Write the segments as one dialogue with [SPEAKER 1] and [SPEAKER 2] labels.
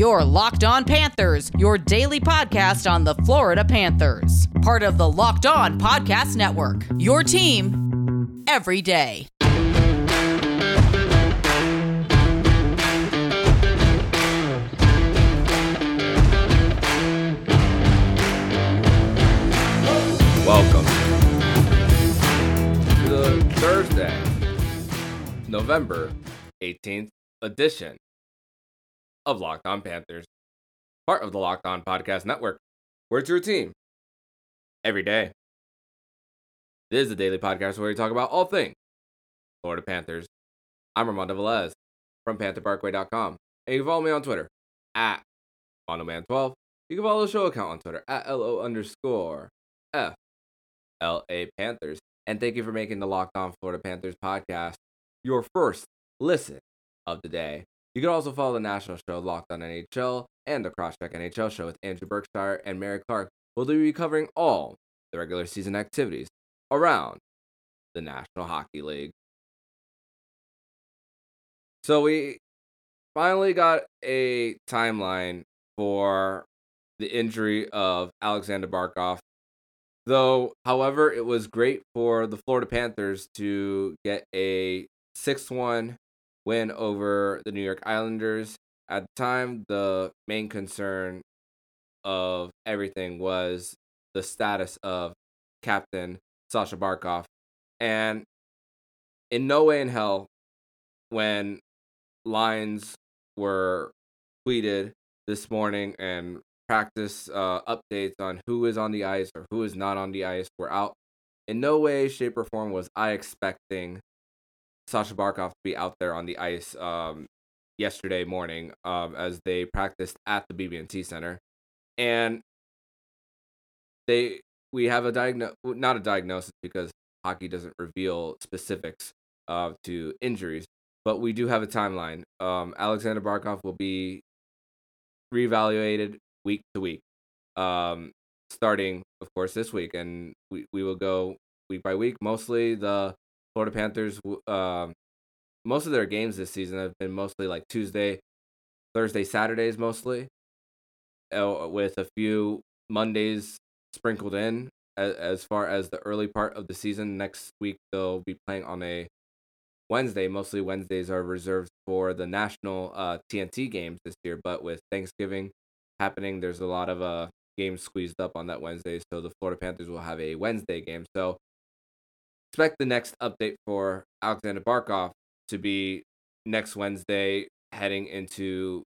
[SPEAKER 1] Your Locked On Panthers, your daily podcast on the Florida Panthers. Part of the Locked On Podcast Network. Your team every day.
[SPEAKER 2] Welcome to the Thursday, November 18th edition of Locked On Panthers, part of the Locked On Podcast Network, where it's your team every day. This is a daily podcast where we talk about all things Florida Panthers. I'm Armando Velez from PantherParkway.com, and you can follow me on Twitter at MondoMan12. You can follow the show account on Twitter at LO underscore F LA Panthers. And thank you for making the Locked On Florida Panthers podcast your first listen of the day. You can also follow the national show Locked On NHL and the Crosscheck NHL show with Andrew Berkshire and Mary Clark. We'll be covering all the regular season activities around the National Hockey League. So we finally got a timeline for the injury of Alexander Barkov. Though, however, it was great for the Florida Panthers to get a 6 1 win over the New York Islanders. At the time, the main concern of everything was the status of Captain Sasha Barkov. And in no way in hell, when lines were tweeted this morning and practice uh, updates on who is on the ice or who is not on the ice were out, in no way, shape, or form was I expecting Sasha Barkov to be out there on the ice um, yesterday morning um, as they practiced at the BB&T Center, and they we have a diagnosis, not a diagnosis because hockey doesn't reveal specifics uh, to injuries, but we do have a timeline. Um, Alexander Barkov will be reevaluated week to week, um, starting of course this week, and we we will go week by week. Mostly the Florida Panthers, um, most of their games this season have been mostly like Tuesday, Thursday, Saturdays mostly, uh, with a few Mondays sprinkled in. As, as far as the early part of the season, next week they'll be playing on a Wednesday. Mostly Wednesdays are reserved for the national uh, TNT games this year, but with Thanksgiving happening, there's a lot of uh, games squeezed up on that Wednesday. So the Florida Panthers will have a Wednesday game. So expect the next update for Alexander Barkov to be next Wednesday, heading into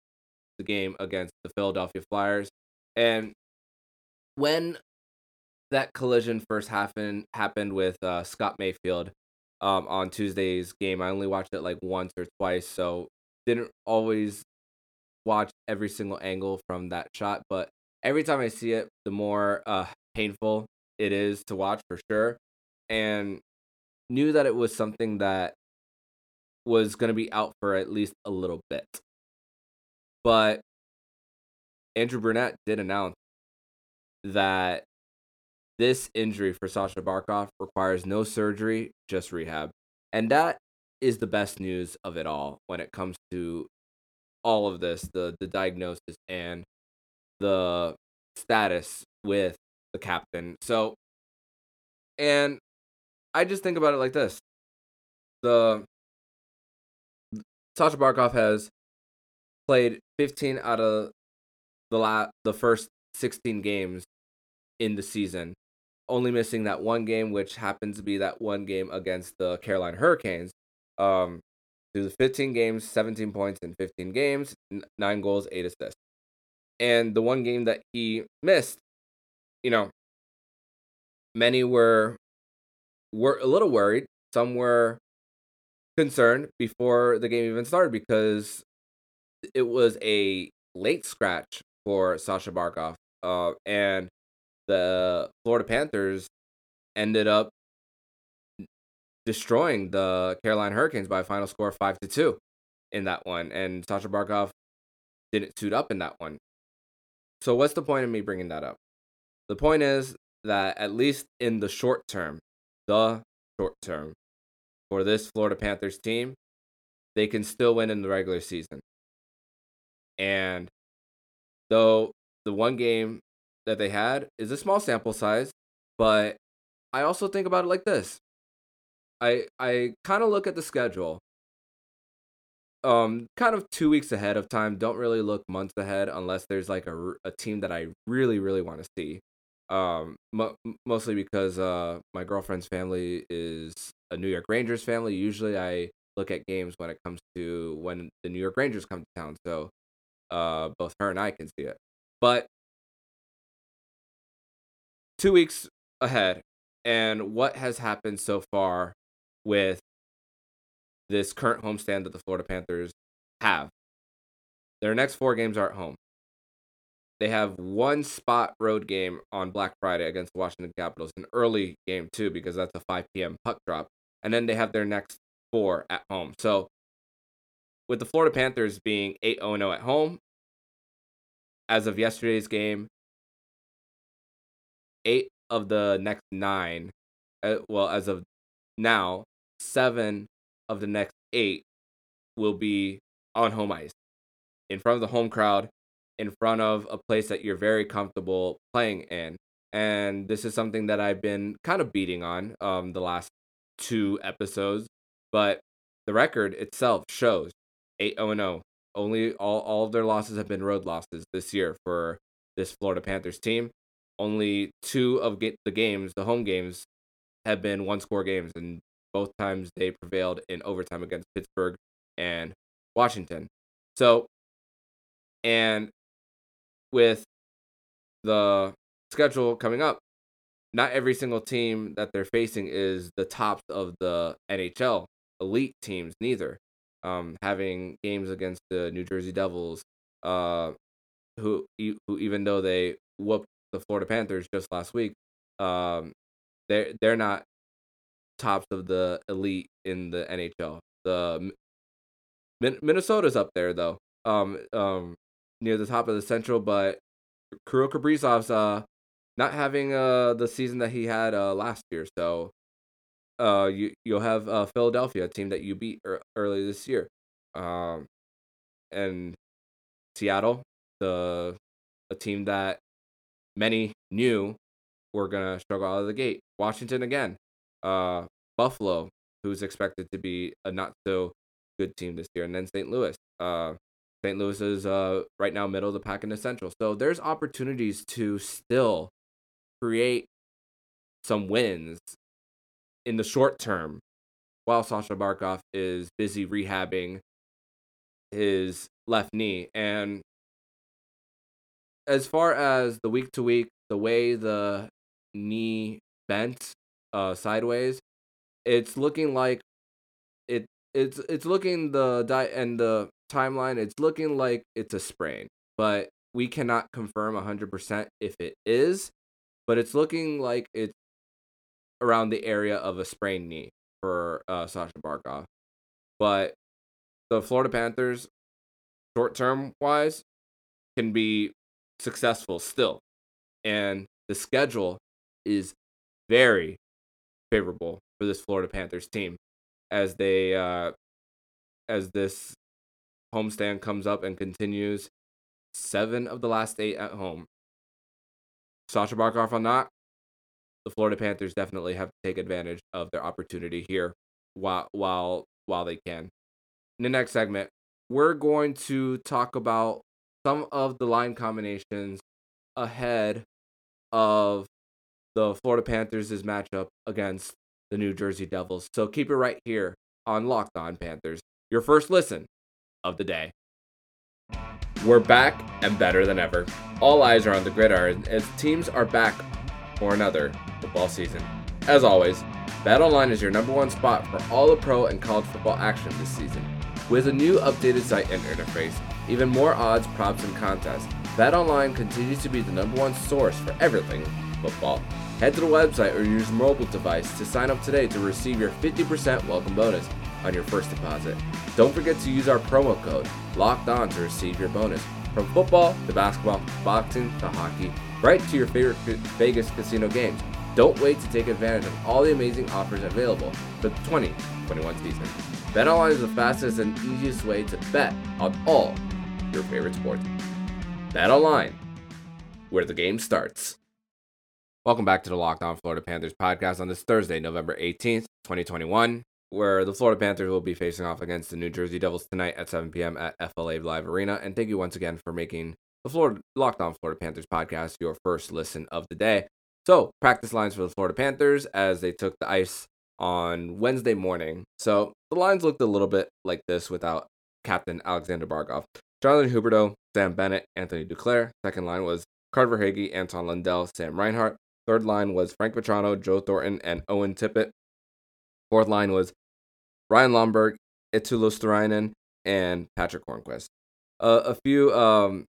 [SPEAKER 2] the game against the Philadelphia Flyers. And when that collision first happened happened with uh, Scott Mayfield um, on Tuesday's game, I only watched it like once or twice, so didn't always watch every single angle from that shot. But every time I see it, the more uh, painful it is to watch for sure. And knew that it was something that was going to be out for at least a little bit. But Andrew Brunette did announce that this injury for Sasha Barkov requires no surgery, just rehab. And that is the best news of it all when it comes to all of this the, the diagnosis and the status with the captain. So, and I just think about it like this: the Sasha Barkov has played 15 out of the la- the first 16 games in the season, only missing that one game, which happens to be that one game against the Carolina Hurricanes. Um, through the 15 games, 17 points in 15 games, nine goals, eight assists. And the one game that he missed, you know, many were were a little worried. Some were concerned before the game even started because it was a late scratch for Sasha Barkov. Uh, and the Florida Panthers ended up destroying the Carolina Hurricanes by a final score of 5 to 2 in that one. And Sasha Barkov didn't suit up in that one. So, what's the point of me bringing that up? The point is that at least in the short term, the short term for this Florida Panthers team, they can still win in the regular season. And Though the one game that they had is a small sample size, but I also think about it like this. I I kind of look at the schedule. Um, kind of two weeks ahead of time. Don't really look months ahead unless there's like a, a team that I really really want to see. Um, mo- mostly because uh my girlfriend's family is a New York Rangers family. Usually I look at games when it comes to when the New York Rangers come to town. So uh, both her and I can see it. But two weeks ahead, and what has happened so far with this current homestand that the Florida Panthers have. Their next four games are at home. They have one spot road game on Black Friday against the Washington Capitals, an early game too, because that's a 5 p.m. puck drop. And then they have their next four at home. So with the Florida Panthers being 8 0 at home, as of yesterday's game, eight of the next nine, uh, well, as of now, seven of the next eight will be on home ice in front of the home crowd, in front of a place that you're very comfortable playing in. And this is something that I've been kind of beating on um, the last two episodes, but the record itself shows 8 0 0. Only all, all of their losses have been road losses this year for this Florida Panthers team. Only two of the games, the home games, have been one score games, and both times they prevailed in overtime against Pittsburgh and Washington. So, and with the schedule coming up, not every single team that they're facing is the tops of the NHL elite teams, neither. Um, having games against the New Jersey Devils, uh, who who even though they whooped the Florida Panthers just last week, um, they're they're not tops of the elite in the NHL. The Minnesota's up there though, um, um, near the top of the Central, but Kirill Kaprizov's uh not having uh the season that he had uh last year, so uh you you'll have uh Philadelphia, a team that you beat er- early this year, um, and Seattle, the a team that many knew were gonna struggle out of the gate. Washington again, uh, Buffalo, who's expected to be a not so good team this year, and then St. Louis. Uh, St. Louis is uh, right now middle of the pack in the Central, so there's opportunities to still create some wins in the short term while Sasha Barkov is busy rehabbing his left knee. And as far as the week to week, the way the knee bent uh, sideways, it's looking like it it's it's looking the di- and the timeline it's looking like it's a sprain but we cannot confirm 100% if it is but it's looking like it's around the area of a sprained knee for uh, Sasha Barkov. But the Florida Panthers, short term wise, can be successful still. And the schedule is very favorable for this Florida Panthers team as they uh, as this homestand comes up and continues. Seven of the last eight at home. Sasha Barkov on that the Florida Panthers definitely have to take advantage of their opportunity here while while while they can. In the next segment, we're going to talk about some of the line combinations ahead of the Florida Panthers' matchup against the New Jersey Devils. So keep it right here on Locked On Panthers, your first listen of the day. We're back and better than ever. All eyes are on the gridiron as teams are back for another football season. As always, BetOnline is your number one spot for all the pro and college football action this season. With a new updated site and interface, even more odds, props, and contests, BetOnline continues to be the number one source for everything football. Head to the website or use mobile device to sign up today to receive your 50% welcome bonus on your first deposit. Don't forget to use our promo code LOCKED ON to receive your bonus. From football to basketball, boxing to hockey, right to your favorite Vegas casino games. Don't wait to take advantage of all the amazing offers available for the 2021 season. BetOnline is the fastest and easiest way to bet on all your favorite sports. BetOnline, where the game starts. Welcome back to the Locked On Florida Panthers podcast on this Thursday, November 18th, 2021, where the Florida Panthers will be facing off against the New Jersey Devils tonight at 7 p.m. at FLA Live Arena. And thank you once again for making the Florida Locked On Florida Panthers podcast your first listen of the day. So, practice lines for the Florida Panthers as they took the ice on Wednesday morning. So, the lines looked a little bit like this without captain Alexander Barkov. Jonathan Huberdeau, Sam Bennett, Anthony Duclair. Second line was Carter Verhaeghe, Anton Lundell, Sam Reinhart. Third line was Frank Vatrano, Joe Thornton, and Owen Tippett. Fourth line was Ryan Lomberg, Eetu Luostarinen, and Patrick Hornqvist. Uh, a few um,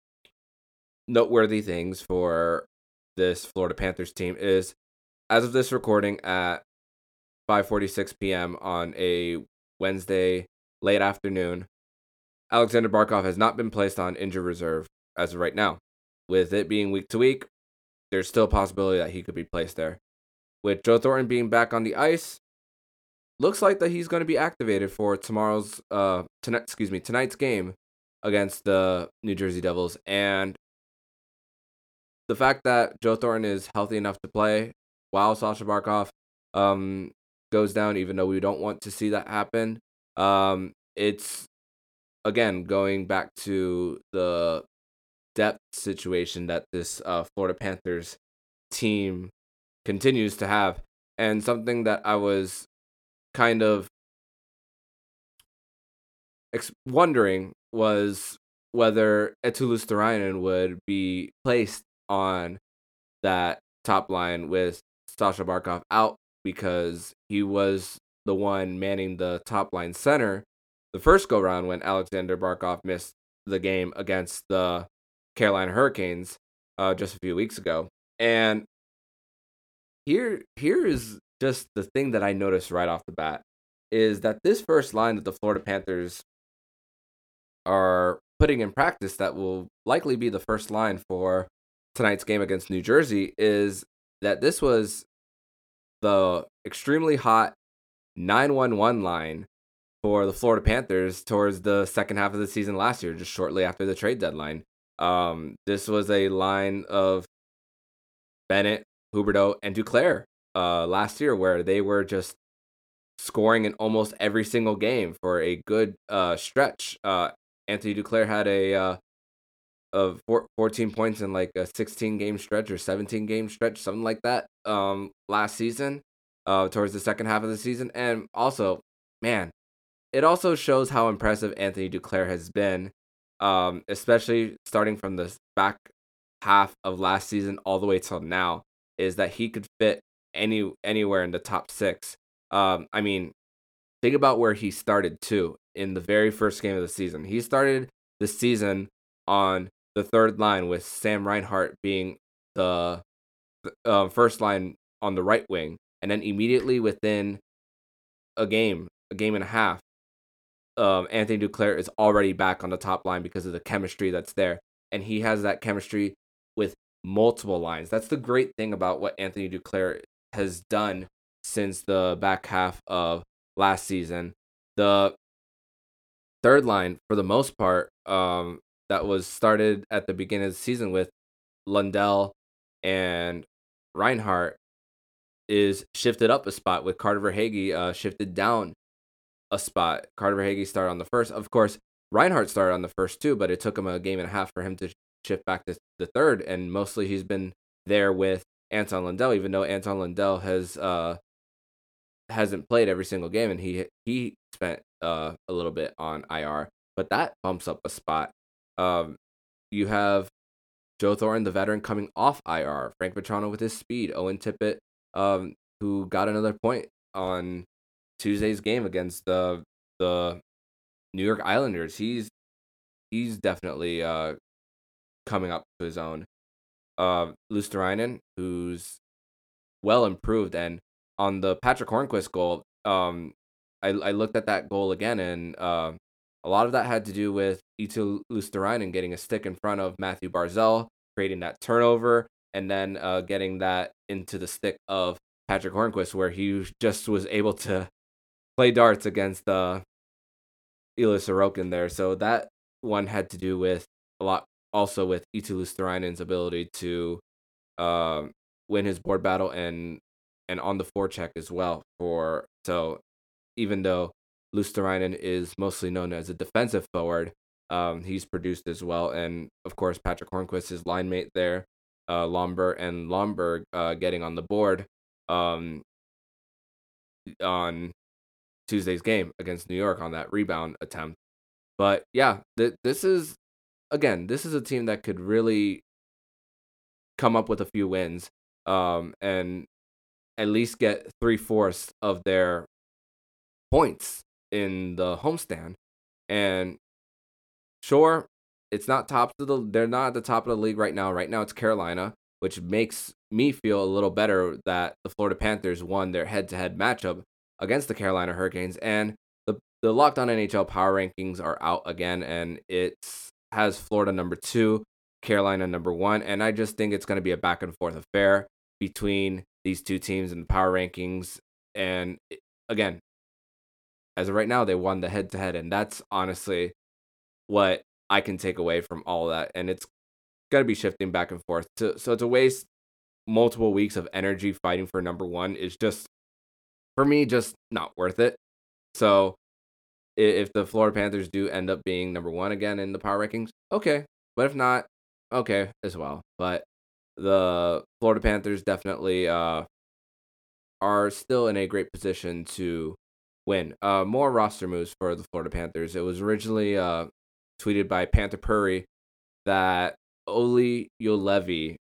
[SPEAKER 2] noteworthy things for this Florida Panthers team is, as of this recording at 5:46 p.m. on a Wednesday late afternoon, Alexander Barkov has not been placed on injured reserve as of right now. With it being week to week, there's still a possibility that he could be placed there. With Joe Thornton being back on the ice, looks like that he's going to be activated for tomorrow's uh tonight excuse me tonight's game against the New Jersey Devils. And the fact that Joe Thornton is healthy enough to play while Sasha Barkov um goes down even though we don't want to see that happen um it's again going back to the depth situation that this uh, Florida Panthers team continues to have. And something that I was kind of ex- wondering was whether Eetu Luostarinen would be placed on that top line with Sasha Barkov out because he was the one manning the top line center the first go round when Alexander Barkov missed the game against the Carolina Hurricanes uh, just a few weeks ago. And here here is just the thing that I noticed right off the bat is that this first line that the Florida Panthers are putting in practice that will likely be the first line for tonight's game against New Jersey is that this was the extremely hot 911 line for the Florida Panthers towards the second half of the season last year, just shortly after the trade deadline. Um, this was a line of Bennett, Huberdeau, and Duclair uh, last year where they were just scoring in almost every single game for a good uh, stretch. Uh, Anthony Duclair had a uh, of four, 14 points in like a 16 game stretch or 17 game stretch, something like that, um, last season, uh, towards the second half of the season. And also, man, it also shows how impressive Anthony Duclair has been, um, especially starting from the back half of last season all the way till now, is that he could fit any anywhere in the top six. Um, I mean, think about where he started too in the very first game of the season. He started the season on the third line with Sam Reinhart being the uh, first line on the right wing, and then immediately within a game, a game and a half, um, Anthony Duclair is already back on the top line because of the chemistry that's there, and he has that chemistry with multiple lines. That's the great thing about what Anthony Duclair has done since the back half of last season. The third line, for the most part, um, that was started at the beginning of the season with Lundell and Reinhart is shifted up a spot with Carter Verhaeghe uh, shifted down a spot. Carter Verhaeghe started on the first. Of course, Reinhart started on the first too, but it took him a game and a half for him to shift back to the third. And mostly he's been there with Anton Lundell, even though Anton Lundell has uh hasn't played every single game and he he spent uh a little bit on IR. But that bumps up a spot. Um you have Joe Thornton, the veteran, coming off IR. Frank Vatrano with his speed. Owen Tippett, um, who got another point on Tuesday's game against the the New York Islanders. He's he's definitely uh coming up to his own. Uh Luostarinen, who's well improved and on the Patrick Hornqvist goal, um I I looked at that goal again and uh, a lot of that had to do with Eetu Luostarinen getting a stick in front of Matthew Barzal, creating that turnover, and then uh, getting that into the stick of Patrick Hornqvist, where he just was able to play darts against uh, Ilya Sorokin there. So that one had to do with a lot also with Luostarinen's ability to um, win his board battle and and on the forecheck as well. For so even though Luostarinen is mostly known as a defensive forward, um, he's produced as well. And of course, Patrick Hornqvist, his line mate there, uh, and Lomberg uh, getting on the board um, on Tuesday's game against New York on that rebound attempt. But yeah, th- this is again, this is a team that could really come up with a few wins um, and at least get three fourths of their points in the homestand. And sure, it's not top of the they're not at the top of the league right now. Right now it's Carolina, which makes me feel a little better that the Florida Panthers won their head-to-head matchup against the Carolina Hurricanes and the the Locked On NHL power rankings are out again and it has Florida number 2, Carolina number 1 and I just think it's going to be a back and forth affair between these two teams in the power rankings and again as of right now they won the head to head and that's honestly what I can take away from all that and it's going to be shifting back and forth. To, so to waste multiple weeks of energy fighting for number 1 is just for me just not worth it. So if the Florida Panthers do end up being number 1 again in the power rankings okay but if not okay as well but the Florida Panthers definitely uh, are still in a great position to win. Uh, more roster moves for the Florida Panthers. It was originally uh, tweeted by Panther Purry that Olli Juolevi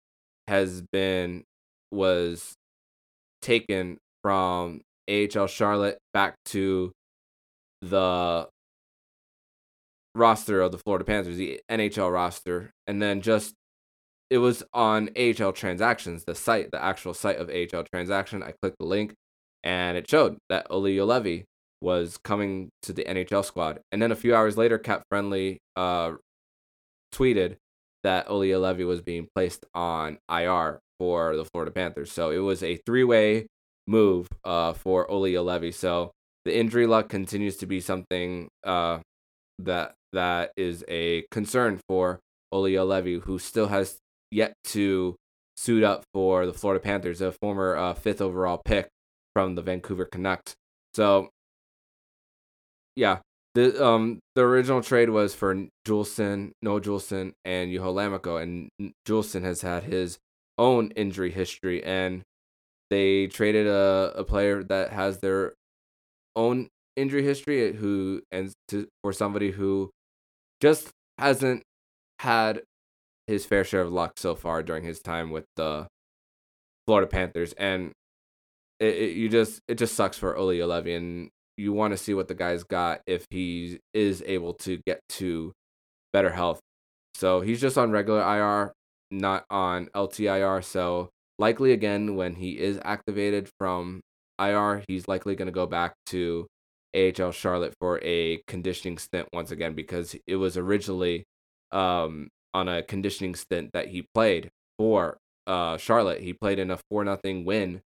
[SPEAKER 2] has been was taken from AHL Charlotte back to the roster of the Florida Panthers, the NHL roster, and then just it was on AHL transactions, the site, the actual site of AHL transaction. I clicked the link and it showed that Olli Juolevi was coming to the NHL squad. And then a few hours later, CapFriendly uh, tweeted that Olli Juolevi was being placed on IR for the Florida Panthers. So it was a three way move uh, for Olli Juolevi. So the injury luck continues to be something uh, that that is a concern for Olli Levy, who still has yet to suit up for the Florida Panthers, a former uh, fifth overall pick from the Vancouver Canucks. So, yeah, the um the original trade was for Juulsen, Noah Juulsen, and Juho Lammikko, and Juulsen has had his own injury history, and they traded a, a player that has their own injury history who and to for somebody who just hasn't had his fair share of luck so far during his time with the Florida Panthers, and it, it you just it just sucks for Olli Juolevi, and you want to see what the guy's got if he is able to get to better health. So he's just on regular IR, not on LTIR. So likely again when he is activated from IR, he's likely going to go back to AHL Charlotte for a conditioning stint once again because it was originally um, on a conditioning stint that he played for uh, Charlotte. He played in a four nothing win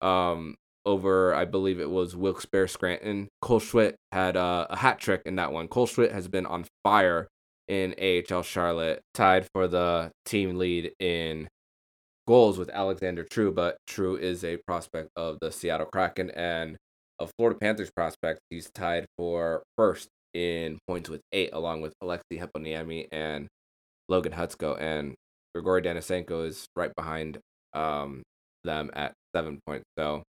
[SPEAKER 2] um, over, I believe it was Wilkes-Barre Scranton. Cole Schwindt had uh, a hat trick in that one. Cole Schwindt has been on fire in AHL Charlotte, tied for the team lead in goals with Alexander True, but True is a prospect of the Seattle Kraken and a Florida Panthers prospect. He's tied for first in points with eight, along with Aleksi Heponiemi and Logan Hutsko, and Grigori Denisenko is right behind um, them at seven points. So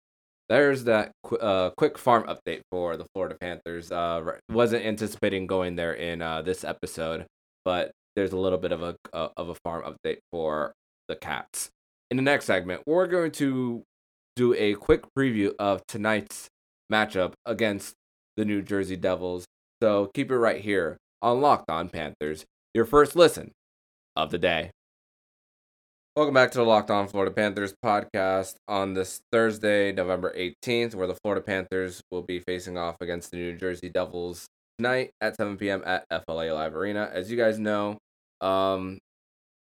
[SPEAKER 2] there's that qu- uh, quick farm update for the Florida Panthers. Uh, wasn't anticipating going there in uh, this episode, but there's a little bit of a uh, of a farm update for the Cats. In the next segment, we're going to do a quick preview of tonight's matchup against the New Jersey Devils. So keep it right here on Locked On Panthers, your first listen of the day. Welcome back to the Locked On Florida Panthers podcast on this Thursday, November 18th, where the Florida Panthers will be facing off against the New Jersey Devils tonight at 7 p.m. at FLA Live Arena. As you guys know, um,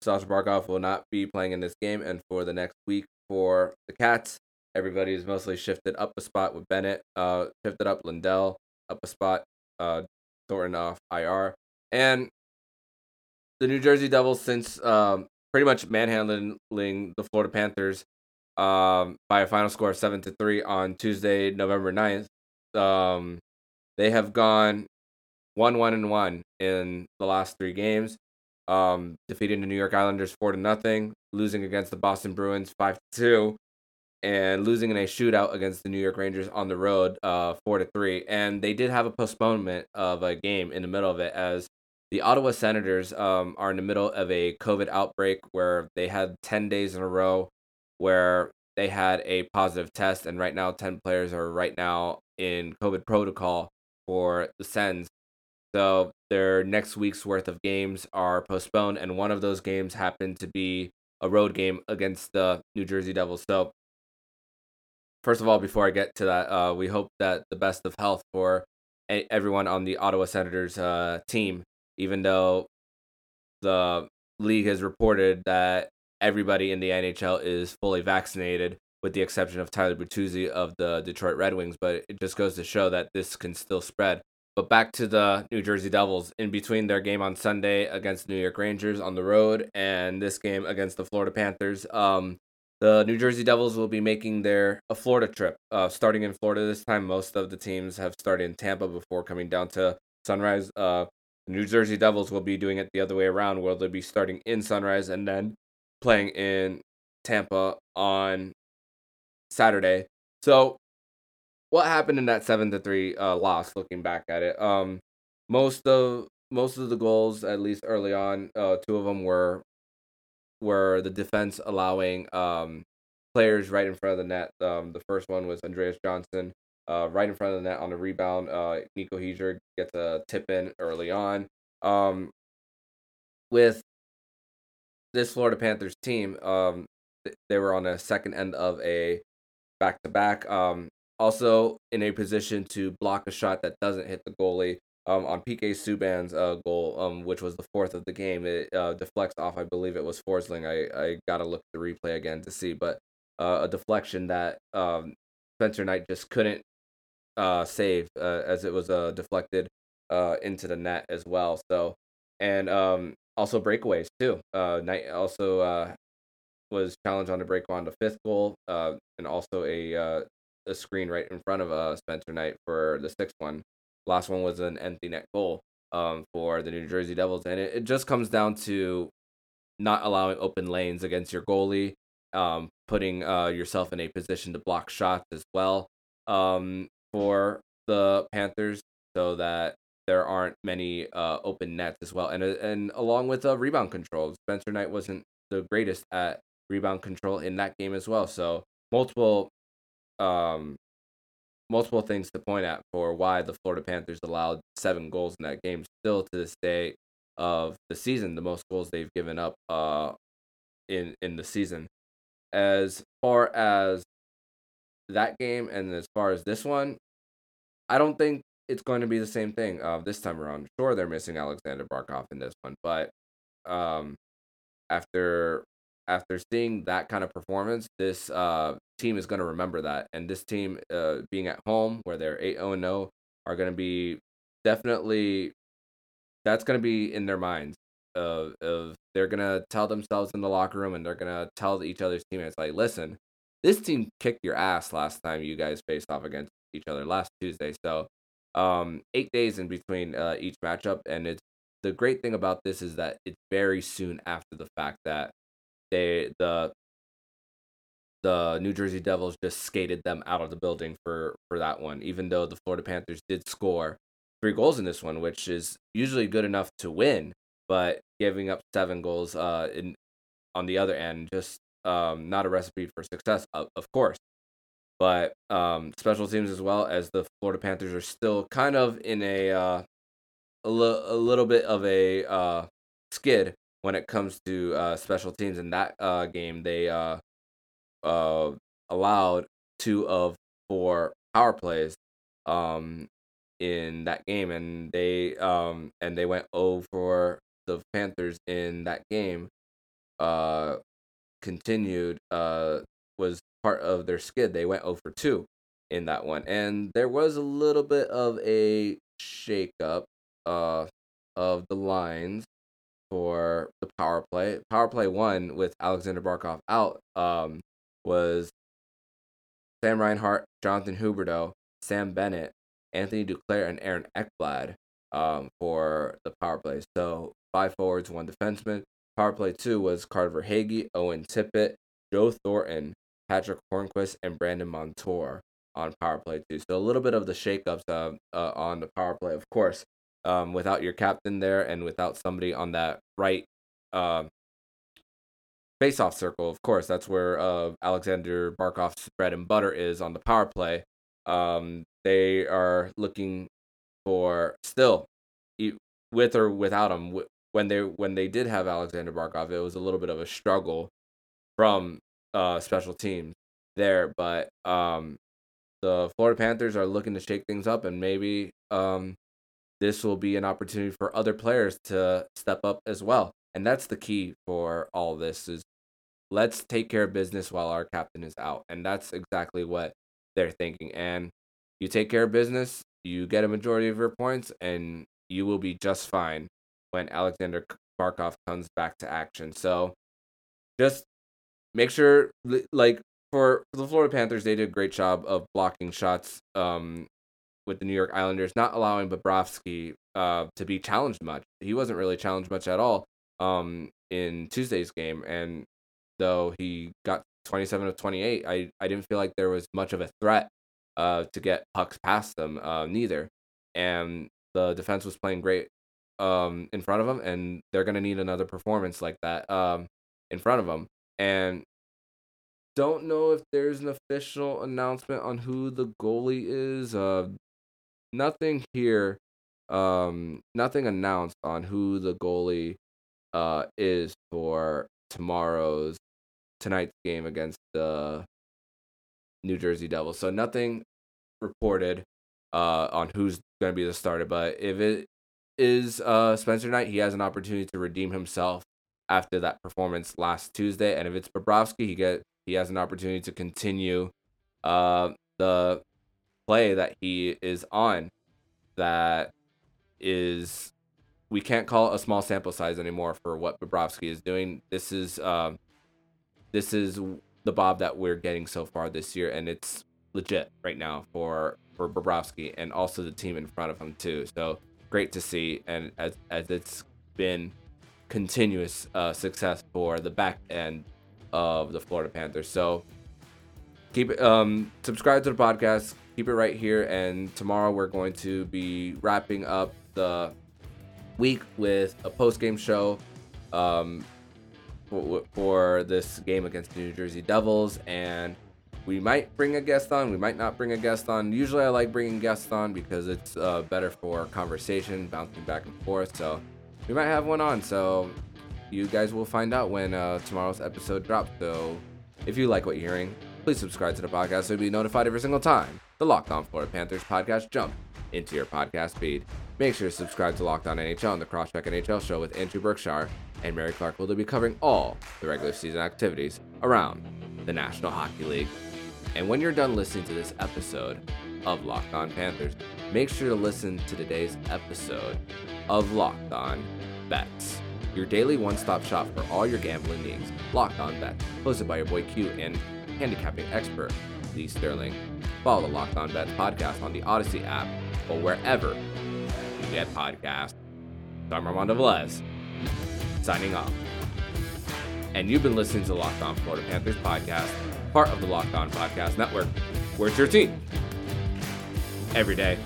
[SPEAKER 2] Sasha Barkov will not be playing in this game, and for the next week for the Cats, everybody is mostly shifted up a spot with Bennett, uh, shifted up Lundell, up a spot, uh, Thornton off IR. And the New Jersey Devils, since um, pretty much manhandling the Florida Panthers um, by a final score of seven to three on Tuesday, November 9th, um, they have gone one one and one in the last three games. Um, defeating the New York Islanders four to nothing, losing against the Boston Bruins five to two, and losing in a shootout against the New York Rangers on the road, uh, four to three. And they did have a postponement of a game in the middle of it, as the Ottawa Senators um, are in the middle of a COVID outbreak where they had ten days in a row where they had a positive test, and right now ten players are right now in COVID protocol for the Sens. So their next week's worth of games are postponed, and one of those games happened to be a road game against the New Jersey Devils. So first of all, before I get to that, uh, we hope that the best of health for a- everyone on the Ottawa Senators uh, team, even though the league has reported that everybody in the NHL is fully vaccinated, with the exception of Tyler Bertuzzi of the Detroit Red Wings. But it just goes to show that this can still spread. But back to the New Jersey Devils. In between their game on Sunday against New York Rangers on the road and this game against the Florida Panthers, um, the New Jersey Devils will be making their a Florida trip, uh, starting in Florida this time. Most of the teams have started in Tampa before coming down to Sunrise. Uh, New Jersey Devils will be doing it the other way around, where they'll be starting in Sunrise and then playing in Tampa on Saturday. So, what happened in that seven to three uh, loss? Looking back at it, um, most of most of the goals, at least early on, uh, two of them were were the defense allowing um, players right in front of the net. Um, the first one was Andreas Johnsson, uh, right in front of the net on a rebound. Uh, Nico Hischier gets a tip in early on. Um, with this Florida Panthers team, um, they were on a second end of a back to back. Also in a position to block a shot that doesn't hit the goalie um, on PK Subban's uh, goal, um, which was the fourth of the game. It uh, deflects off, I believe it was Forsling. I, I got to look at the replay again to see, but uh, a deflection that um, Spencer Knight just couldn't uh, save uh, as it was uh, deflected uh, into the net as well. So, and um, also breakaways too. Uh, Knight also uh, was challenged on a breakaway on the fifth goal, uh, and also a uh, a screen right in front of uh, Spencer Knight for the sixth one. Last one was an empty net goal um, for the New Jersey Devils, and it, it just comes down to not allowing open lanes against your goalie, um, putting uh, yourself in a position to block shots as well um, for the Panthers, so that there aren't many uh, open nets as well, and uh, and along with uh, rebound control, Spencer Knight wasn't the greatest at rebound control in that game as well. So multiple um multiple things to point at for why the Florida Panthers allowed seven goals in that game. Still to this day of the season, the most goals they've given up uh in in the season. As far as that game and as far as this one, I don't think it's going to be the same thing uh, this time around. Sure, they're missing Alexander Barkov in this one, but um, after after seeing that kind of performance, this uh, team is going to remember that. And this team, uh, being at home where they're 8 0 0, are going to be definitely, that's going to be in their minds. Of, of they're going to tell themselves in the locker room and they're going to tell each other's teammates, like, listen, this team kicked your ass last time you guys faced off against each other last Tuesday. So, um, eight days in between uh, each matchup. And it's the great thing about this is that it's very soon after the fact that they the the New Jersey Devils just skated them out of the building for for that one, even though the Florida Panthers did score three goals in this one, which is usually good enough to win, but giving up seven goals uh in on the other end just um not a recipe for success of, of course but um special teams as well as the Florida Panthers are still kind of in a uh a, li- a little bit of a uh skid when it comes to uh, special teams. In that uh, game, they uh, uh, allowed two of four power plays um, in that game, and they um, and they went 0 for the Panthers in that game. Uh, continued uh, was part of their skid. They went over 2 in that one, and there was a little bit of a shakeup uh, of the lines for the power play. Power play one with Alexander Barkov out um, was Sam Reinhart, Jonathan Huberdeau, Sam Bennett, Anthony Duclair, and Aaron Ekblad um, for the power play. So five forwards, one defenseman. Power play two was Carter Verhaeghe, Owen Tippett, Joe Thornton, Patrick Hornqvist, and Brandon Montour on power play two. So a little bit of the shakeups uh, uh, on the power play, of course. Um, without your captain there and without somebody on that right uh, face-off circle, of course, that's where uh, Alexander Barkov's bread and butter is on the power play. Um, they are looking for still, with or without him. When they when they did have Alexander Barkov, it was a little bit of a struggle from uh, special teams there, but um, the Florida Panthers are looking to shake things up, and maybe um, this will be an opportunity for other players to step up as well. And that's the key for all this is let's take care of business while our captain is out. And that's exactly what they're thinking. And you take care of business, you get a majority of your points, and you will be just fine when Alexander Barkov comes back to action. So just make sure, like, for, the Florida Panthers, they did a great job of blocking shots um, with the New York Islanders, not allowing Bobrovsky uh, to be challenged much. He wasn't really challenged much at all um, in Tuesday's game. And though he got 27 of 28, I, I didn't feel like there was much of a threat uh, to get pucks past them, uh, neither. And the defense was playing great um, in front of them, and they're going to need another performance like that um, in front of them. And don't know if there's an official announcement on who the goalie is. Uh, nothing here, um, nothing announced on who the goalie uh is for tomorrow's tonight's game against the New Jersey Devils. So nothing reported uh on who's going to be the starter, but if it is uh Spencer Knight, he has an opportunity to redeem himself after that performance last Tuesday, and if it's Bobrovsky, he get he has an opportunity to continue uh the play that he is on that is we can't call it a small sample size anymore for what Bobrovsky is doing. This is um, this is the Bob that we're getting so far this year, and it's legit right now for for Bobrovsky and also the team in front of him too. So great to see, and as as it's been continuous uh, success for the back end of the Florida Panthers. So keep um subscribe to the podcast keep it right here and tomorrow we're going to be wrapping up the week with a post-game show um for, for this game against the New Jersey Devils and we might bring a guest on we might not bring a guest on. Usually I like bringing guests on because it's uh, better for conversation bouncing back and forth so we might have one on. So you guys will find out when uh, tomorrow's episode drops. So if you like what you're hearing please subscribe to the podcast so you'll be notified every single time the Locked On Florida Panthers podcast jump into your podcast feed. Make sure to subscribe to Locked On NHL and the Crosscheck NHL show with Andrew Berkshire and Mary Clark will be covering all the regular season activities around the National Hockey League. And when you're done listening to this episode of Locked On Panthers, make sure to listen to today's episode of Locked On Bets your daily one-stop shop for all your gambling needs. Locked On Bets, hosted by your boy Q and handicapping expert, Lee Sterling. Follow the Locked On Bets podcast on the Odyssey app or wherever get podcasts. I'm Armando Velez, signing off. And you've been listening to the Locked On Florida Panthers podcast, part of the Locked On Podcast Network, where it's your team every day.